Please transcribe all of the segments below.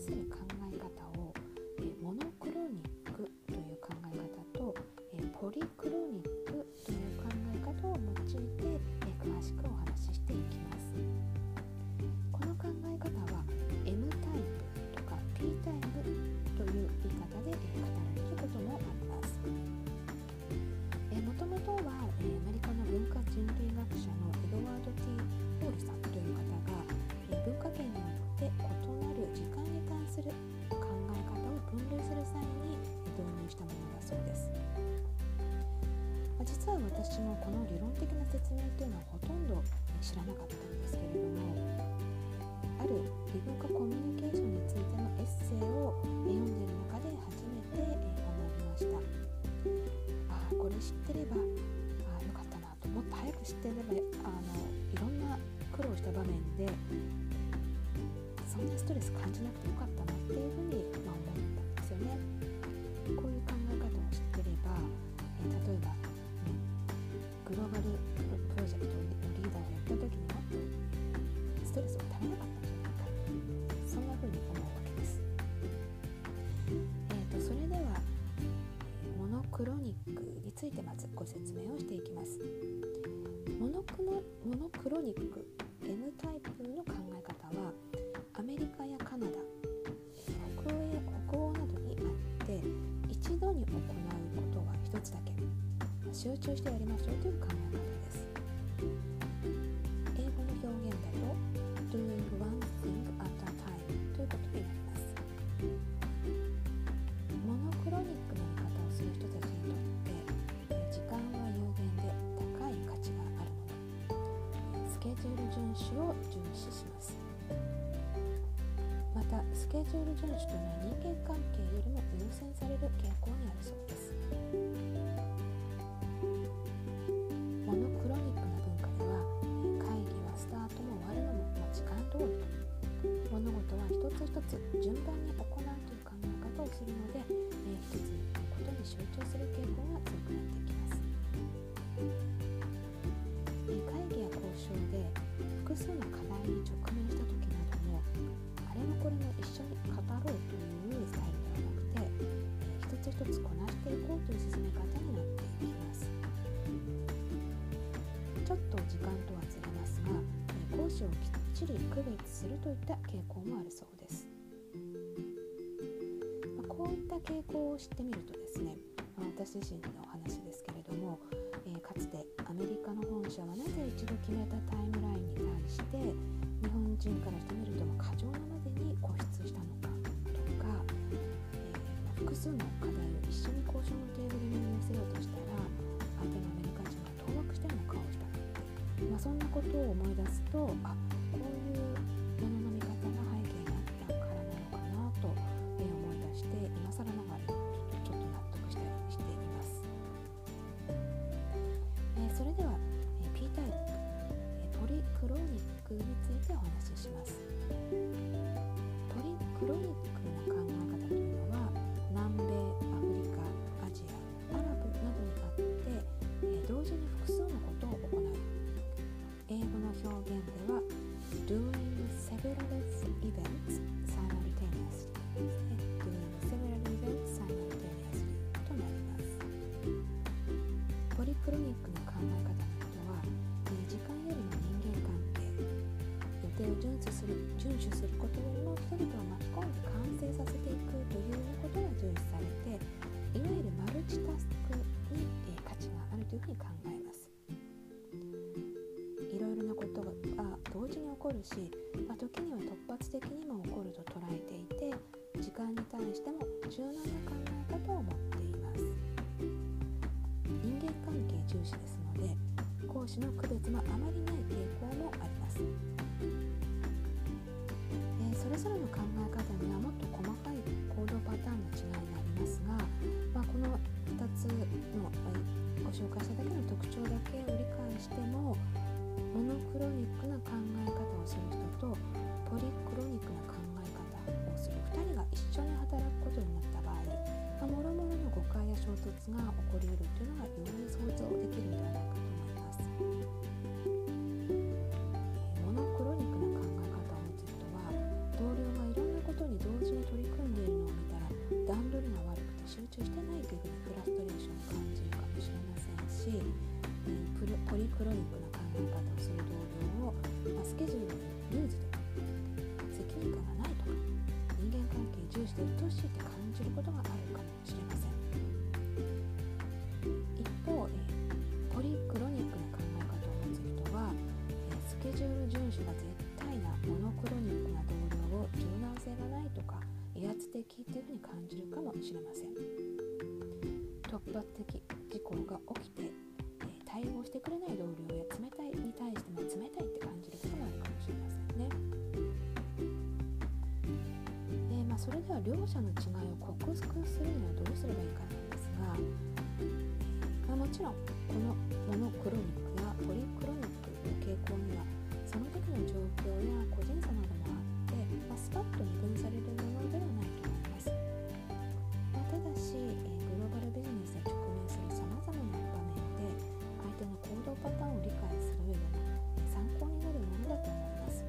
する考私もこの理論的な説明というのはほとんど知らなかったんですけれどもある異文化コミュニケーションについてのエッセイを読んでいる中で初めてえー学びましたああこれ知ってればああよかったなともっと早く知ってればあのいろんな苦労した場面でそんなストレス感じなくてよかったなっていうふうに、ま、思ったんですよね。ストレスをためなかったんじゃない。かそんなふうに思うわけです。えー、とそれではえモノクロニックについてまずご説明をしていきます。モノクロモノクロニック N タイプの考え方はアメリカやカナダえ北欧や北欧などにあって一度に行うことは一つだけ集中してやりましょうという考え方守を重視します。またスケジュール遵守というのは人間関係よりも優先される傾向にあるそうです。モノクロニックな文化では会議はスタートも終わるのも時間通り。と物事は一つ一つ順番に行うという考え方をするので、一つのことに集中する傾向が強くなっていきます、え会議や交渉で複数の課題に直面した時などもあれもこれも一緒に語ろうというスタイルではなくて、えー一つ一つこなしていこうという進め方になっていきますちょっと時間とはずれますが、え講師をきっちり区別するといった傾向もあるそうです、まこういった傾向を知ってみるとですね、私自身の人からしてみると過剰なまでに固執したのかとか、えーま複数の課題を一緒に交渉のテーブルに乗せようとしたら相手のアメリカ人が当惑したような顔をした。まあ、そんなことを思いクロニックな考え方の人は、えー時間よりも人間関係予定を遵守する遵守することよりも人々を巻き込んで完成させていくというようなことが重視されていわゆるマルチタスクに、えー価値があるというふうに考えます。いろいろなことが同時に起こるし、まあ、時には突発的にも起こると捉えていて時間に対しても柔軟な考関係重視ですので講師の区別もあまりない傾向もあります、えーそれぞれの考え方にはもっと細かい行動パターンの違いがありますが、まあ、この2つの、ご紹介しただけの特徴だけを理解してもモノクロニックな考え方をする人とポリクロニックな考え方をする2人が一緒に働くことになった解や衝突が起こりうるというのが容易に想像できるいとか威圧的っていうふうに感じるかもしれません。突発的事故が起きて、えー、対応してくれない同僚や冷たいに対しても冷たいって感じることがあるかもしれませんね。で、まあ、それでは両者の違いを克服するにはどうすればいいかなんですが、まあ、もちろんこのモノクロニックやポリクロニックの傾向にはその時の状況や個人差などもあって、ま、スパッと二分されるものではないと思います、まあ、ただし、えー、グローバルビジネスに直面するさまざまな場面で相手の行動パターンを理解する上での参考になるものだと思います、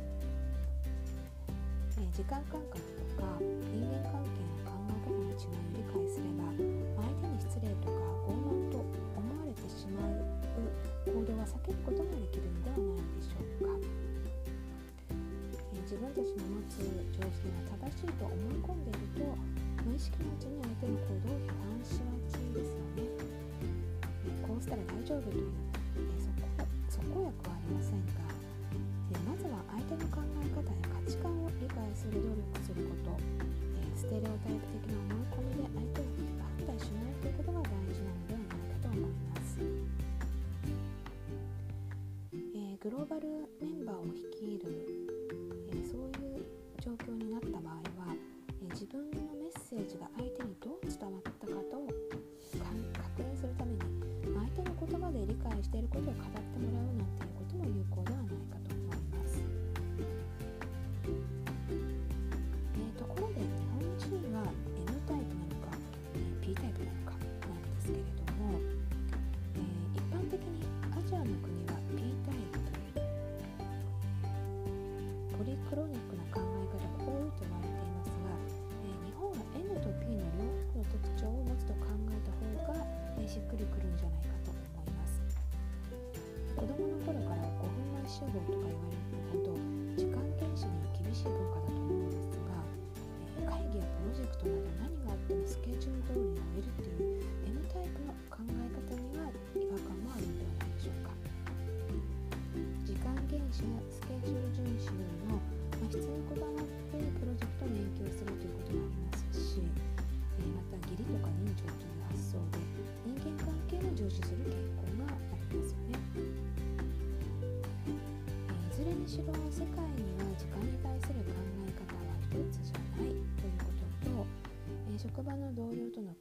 えー、時間感覚とかしいと思い込んでいると無意識のうちに相手の行動を批判しがちですよね、こうしたら大丈夫という、えそこそこ役はありませんがまずは相手の考え方や価値観を理解する努力すること、え、ステレオタイプ的な思い込みで相手を判断しない集合とか言われしろ世界には時間に対する考え方は一つじゃないということと、えー、職場の同僚との